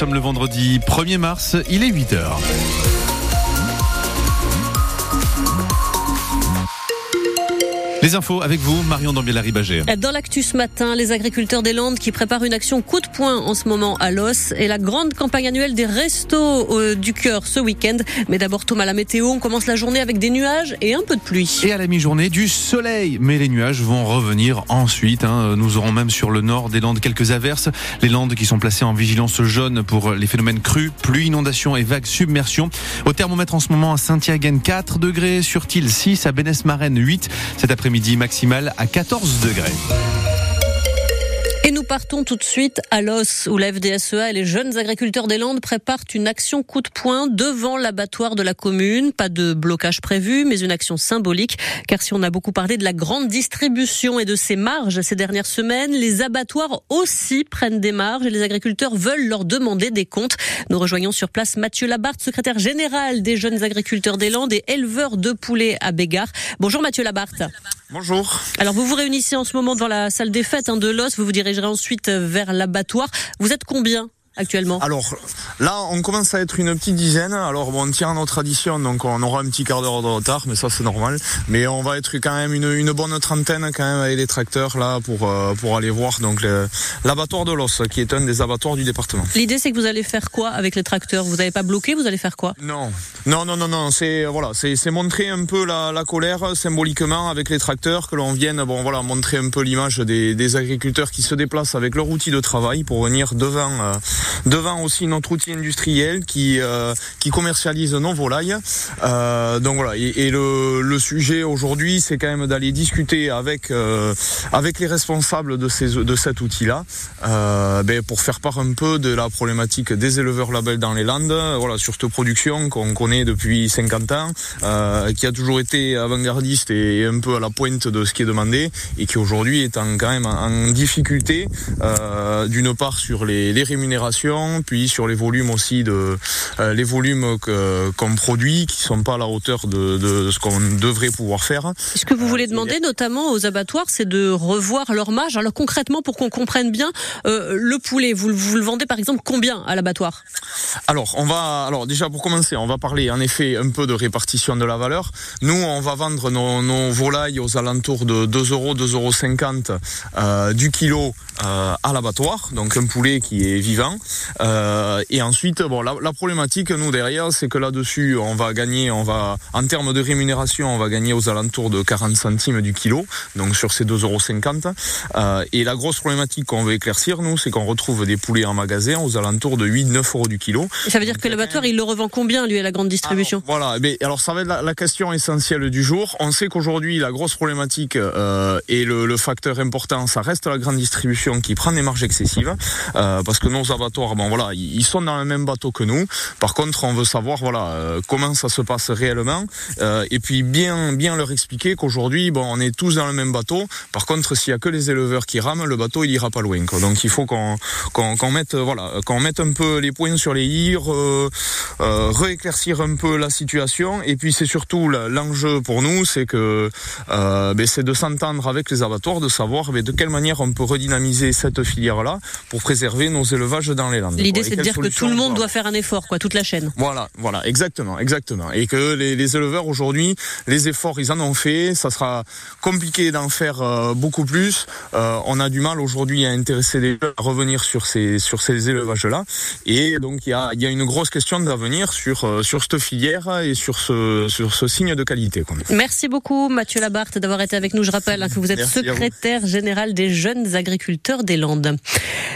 sommes le vendredi 1er mars, il est 8h. Les infos avec vous, Marion Dambiel-Ribagé. Dans l'actu ce matin, les agriculteurs des Landes qui préparent une action coup de poing en ce moment à l'os et la grande campagne annuelle des restos euh, du cœur ce week-end. Mais d'abord, Thomas, la météo, on commence la journée avec des nuages et un peu de pluie. Et à la mi-journée, du soleil. Mais les nuages vont revenir ensuite. Hein. Nous aurons même sur le nord des Landes quelques averses. Les Landes qui sont placées en vigilance jaune pour les phénomènes crus, pluie, inondation et vagues submersion. Au thermomètre en ce moment à Saint-Yaguen 4 degrés, sur Tille 6, à Bénès-Marenne 8. Cet après midi maximal à 14 degrés. Et nous partons tout de suite à Los, où la FDSEA et les jeunes agriculteurs des Landes préparent une action coup de poing devant l'abattoir de la commune. Pas de blocage prévu, mais une action symbolique. Car si on a beaucoup parlé de la grande distribution et de ses marges ces dernières semaines, les abattoirs aussi prennent des marges et les agriculteurs veulent leur demander des comptes. Nous rejoignons sur place Mathieu Labarthe, secrétaire général des jeunes agriculteurs des Landes et éleveur de poulets à Bégard. Bonjour Mathieu Labarthe. Bonjour. Alors vous vous réunissez en ce moment dans la salle des fêtes hein, de Los, vous vous dirigerez ensuite vers l'abattoir. Vous êtes combien? Actuellement Alors là, on commence à être une petite dizaine. Alors bon, on tient à notre tradition, donc on aura un petit quart d'heure de retard, mais ça c'est normal. Mais on va être quand même une, une, bonne trentaine quand même avec les tracteurs là pour euh, pour aller voir donc l'abattoir de l'os, qui est un des abattoirs du département. L'idée c'est que vous allez faire quoi avec les tracteurs? Vous n'avez pas bloqué Vous allez faire quoi? Non, non, non, non, non. C'est voilà, c'est montrer un peu la, la, colère symboliquement avec les tracteurs que l'on vienne bon voilà montrer un peu l'image des, des, agriculteurs qui se déplacent avec leur outil de travail pour venir devant. Euh, devant aussi notre outil industriel qui euh, qui commercialise nos volailles. Euh, donc voilà. Et, le, le, sujet aujourd'hui, c'est quand même d'aller discuter avec euh, avec les responsables de ces de cet outil-là, euh, ben pour faire part un peu de la problématique des éleveurs labels dans les Landes. Voilà, sur cette production qu'on connaît depuis 50 ans, euh, qui a toujours été avant-gardiste et un peu à la pointe de ce qui est demandé, et qui aujourd'hui est en, quand même en difficulté, euh, d'une part sur les, les rémunérations, puis sur les volumes aussi de euh, les volumes qu'on produit qui sont pas à la hauteur de, de ce qu'on devrait pouvoir faire. Ce que vous voulez demander notamment aux abattoirs, c'est de revoir leur marge. Alors concrètement, pour qu'on comprenne bien, euh, le poulet, vous, vous, le vendez par exemple combien à l'abattoir? Alors on va, alors déjà pour commencer, on va parler en effet un peu de répartition de la valeur. Nous, on va vendre nos, nos volailles aux alentours de 2 euros, 2 euros 50 euh, du kilo euh, à l'abattoir, donc un poulet qui est vivant. Euh, et ensuite, bon, la, la problématique, nous derrière, c'est que là-dessus, on va gagner, on va, en termes de rémunération, on va gagner aux alentours de 40 centimes du kilo, donc sur ces 2,50 euros. Euh, et la grosse problématique qu'on veut éclaircir, nous, c'est qu'on retrouve des poulets en magasin aux alentours de 8-9 euros du kilo. Et ça veut dire que l'abattoir, il le revend combien, lui, à la grande distribution alors, Voilà, mais eh alors ça va être la, la, question essentielle du jour. On sait qu'aujourd'hui, la grosse problématique euh, et le, le, facteur important, ça reste la grande distribution qui prend des marges excessives, euh, parce que nos abattoirs, voilà, ils sont dans le même bateau que nous. Par contre, on veut savoir, voilà, euh, comment ça se passe réellement, euh, et puis bien, bien leur expliquer qu'aujourd'hui, bon, on est tous dans le même bateau. Par contre, s'il y a que les éleveurs qui rament, le bateau il ira pas loin. Donc il faut qu'on qu'on qu mette, voilà, qu'on mette un peu les points sur les i, euh, rééclaircir un peu la situation. Et puis c'est surtout l'enjeu pour nous, c'est que ben, c'est de s'entendre avec les abattoirs, de savoir ben, de quelle manière on peut redynamiser cette filière-là pour préserver nos élevages dans les Landes. L'idée c'est de dire que tout le monde doit faire un effort, quoi, toute la chaîne. Voilà, voilà, exactement, exactement. Et que les, les éleveurs aujourd'hui, les efforts, ils en ont fait. Ça sera compliqué d'en faire euh, beaucoup plus. Euh, on a du mal aujourd'hui à intéresser les gens à revenir sur ces sur ces élevages-là. Et donc il y a, y a une grosse question d'avenir sur euh, sur cette filière et sur ce sur ce signe de qualité. Quoi. Merci beaucoup Mathieu Labarthe d'avoir été avec nous. Je rappelle hein, que vous êtes Merci secrétaire général des jeunes agriculteurs des Landes.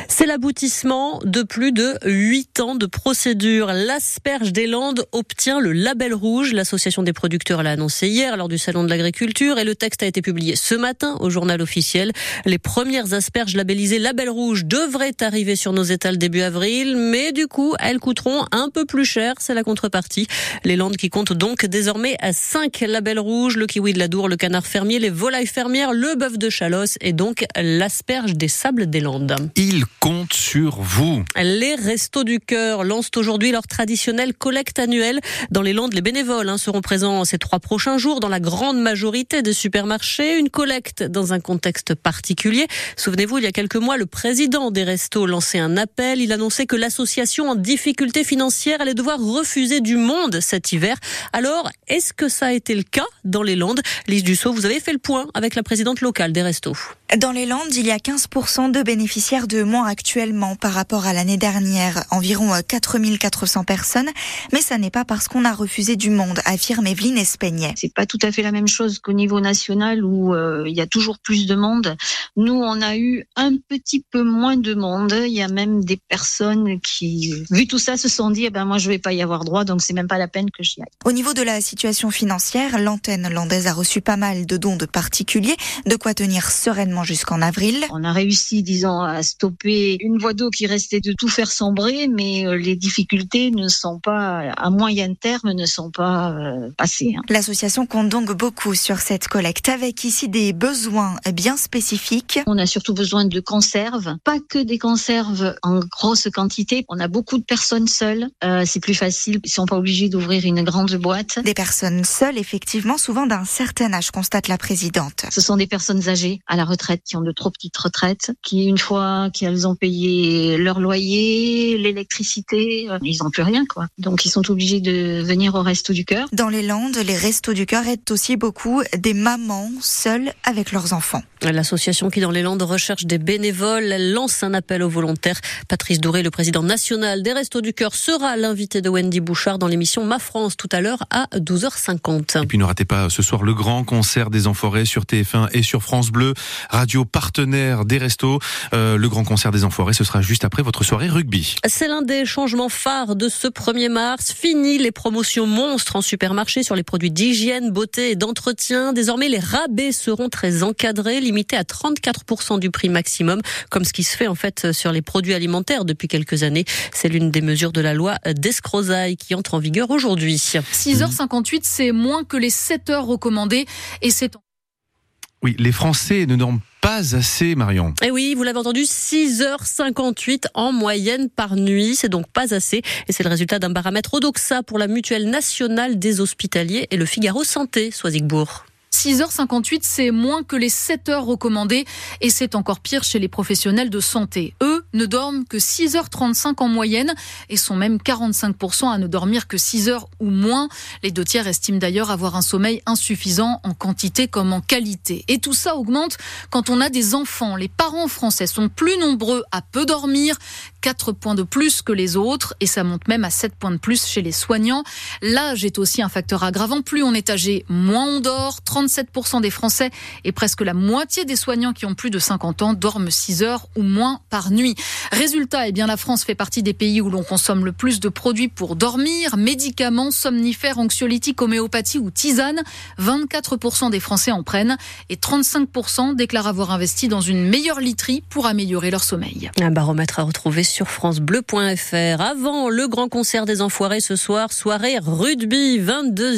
C'est l'aboutissement de plus de huit ans de procédure. L'asperge des Landes obtient le label rouge. L'association des producteurs l'a annoncé hier lors du salon de l'agriculture et le texte a été publié ce matin au journal officiel. Les premières asperges labellisées label rouge devraient arriver sur nos étals début avril, mais du coup, elles coûteront un peu plus cher. C'est la contrepartie. Les Landes qui comptent donc désormais à cinq labels rouges, le kiwi de la Dour, le canard fermier, les volailles fermières, le bœuf de Chalosse et donc l'asperge des sables des Landes. Il compte sur vous. Les Restos du Cœur lancent aujourd'hui leur traditionnelle collecte annuelle. Dans les Landes, les bénévoles hein, seront présents ces trois prochains jours dans la grande majorité des supermarchés. Une collecte dans un contexte particulier. Souvenez-vous, il y a quelques mois, le président des Restos lançait un appel. Il annonçait que l'association en difficulté financière allait devoir refuser du monde cet hiver. Alors, est-ce que ça a été le cas dans les Landes? Lise Dussault, vous avez fait le point avec la présidente locale des Restos. Dans les Landes, il y a 15% de bénéficiaires de moins actuellement par rapport à l'année dernière, environ 4400 euh, personnes. Mais ça n'est pas parce qu'on a refusé du monde, affirme Evelyne Espeignet. C'est pas tout à fait la même chose qu'au niveau national où euh, il y a toujours plus de monde. Nous, on a eu un petit peu moins de monde. Il y a même des personnes qui, vu tout ça, se sont dit, eh ben moi je vais pas y avoir droit, donc c'est même pas la peine que j'y aille. Au niveau de la situation financière, l'antenne landaise a reçu pas mal de dons de particuliers, de quoi tenir sereinement jusqu'en avril. On a réussi, disons, à stopper une voie d'eau qui restait de tout faire sombrer, mais euh, les difficultés ne sont pas, à moyen terme, ne sont pas euh, passées. Hein. L'association compte donc beaucoup sur cette collecte, avec ici des besoins bien spécifiques. On a surtout besoin de conserves, pas que des conserves en grosse quantité. On a beaucoup de personnes seules. Euh, c'est plus facile, ils sont pas obligés d'ouvrir une grande boîte. Des personnes seules, effectivement, souvent d'un certain âge, constate la présidente. Ce sont des personnes âgées à la retraite qui ont de trop petites retraites, qui une fois qu'elles ont payé leur loyer, l'électricité, euh, ils n'ont plus rien quoi. Donc ils sont obligés de venir au Resto du Cœur. Dans les Landes, les Restos du Cœur aident aussi beaucoup des mamans seules avec leurs enfants. L'association qui dans les Landes recherche des bénévoles, elle lance un appel aux volontaires. Patrice Douré, le président national des Restos du Cœur, sera l'invité de Wendy Bouchard dans l'émission Ma France tout à l'heure à 12h50. Et puis ne ratez pas ce soir le grand concert des Enfoirés sur TF1 et sur France Bleu radio partenaire des restos. Euh, le grand concert des Enfoirés, ce sera juste après votre soirée rugby. C'est l'un des changements phares de ce 1er mars. Fini les promotions monstres en supermarché sur les produits d'hygiène, beauté et d'entretien. Désormais, les rabais seront très encadrés, limités à 34% du prix maximum, comme ce qui se fait en fait sur les produits alimentaires depuis quelques années. C'est l'une des mesures de la loi d'escrozaille qui entre en vigueur aujourd'hui. 6h58, c'est moins que les 7 heures recommandées et c'est oui, les Français ne dorment pas assez, Marion. Et eh oui, vous l'avez entendu, 6h58 en moyenne par nuit. C'est donc pas assez. Et c'est le résultat d'un baromètre Odoxa pour la Mutuelle nationale des hospitaliers et le Figaro Santé, Soisigbourg. 6h58, c'est moins que les 7 heures recommandées et c'est encore pire chez les professionnels de santé. Eux ne dorment que 6h35 en moyenne et sont même 45% à ne dormir que 6 heures ou moins. Les deux tiers estiment d'ailleurs avoir un sommeil insuffisant en quantité comme en qualité. Et tout ça augmente quand on a des enfants. Les parents français sont plus nombreux à peu dormir, 4 points de plus que les autres et ça monte même à 7 points de plus chez les soignants. L'âge est aussi un facteur aggravant. Plus on est âgé, moins on dort. 37% des Français et presque la moitié des soignants qui ont plus de 50 ans dorment 6 heures ou moins par nuit. Résultat, eh la France fait partie des pays où l'on consomme le plus de produits pour dormir, médicaments, somnifères, anxiolytiques, homéopathie ou tisane. 24% des Français en prennent et 35% déclarent avoir investi dans une meilleure literie pour améliorer leur sommeil. Un baromètre à retrouver sur francebleu.fr. Avant le grand concert des enfoirés ce soir, soirée rugby, 22e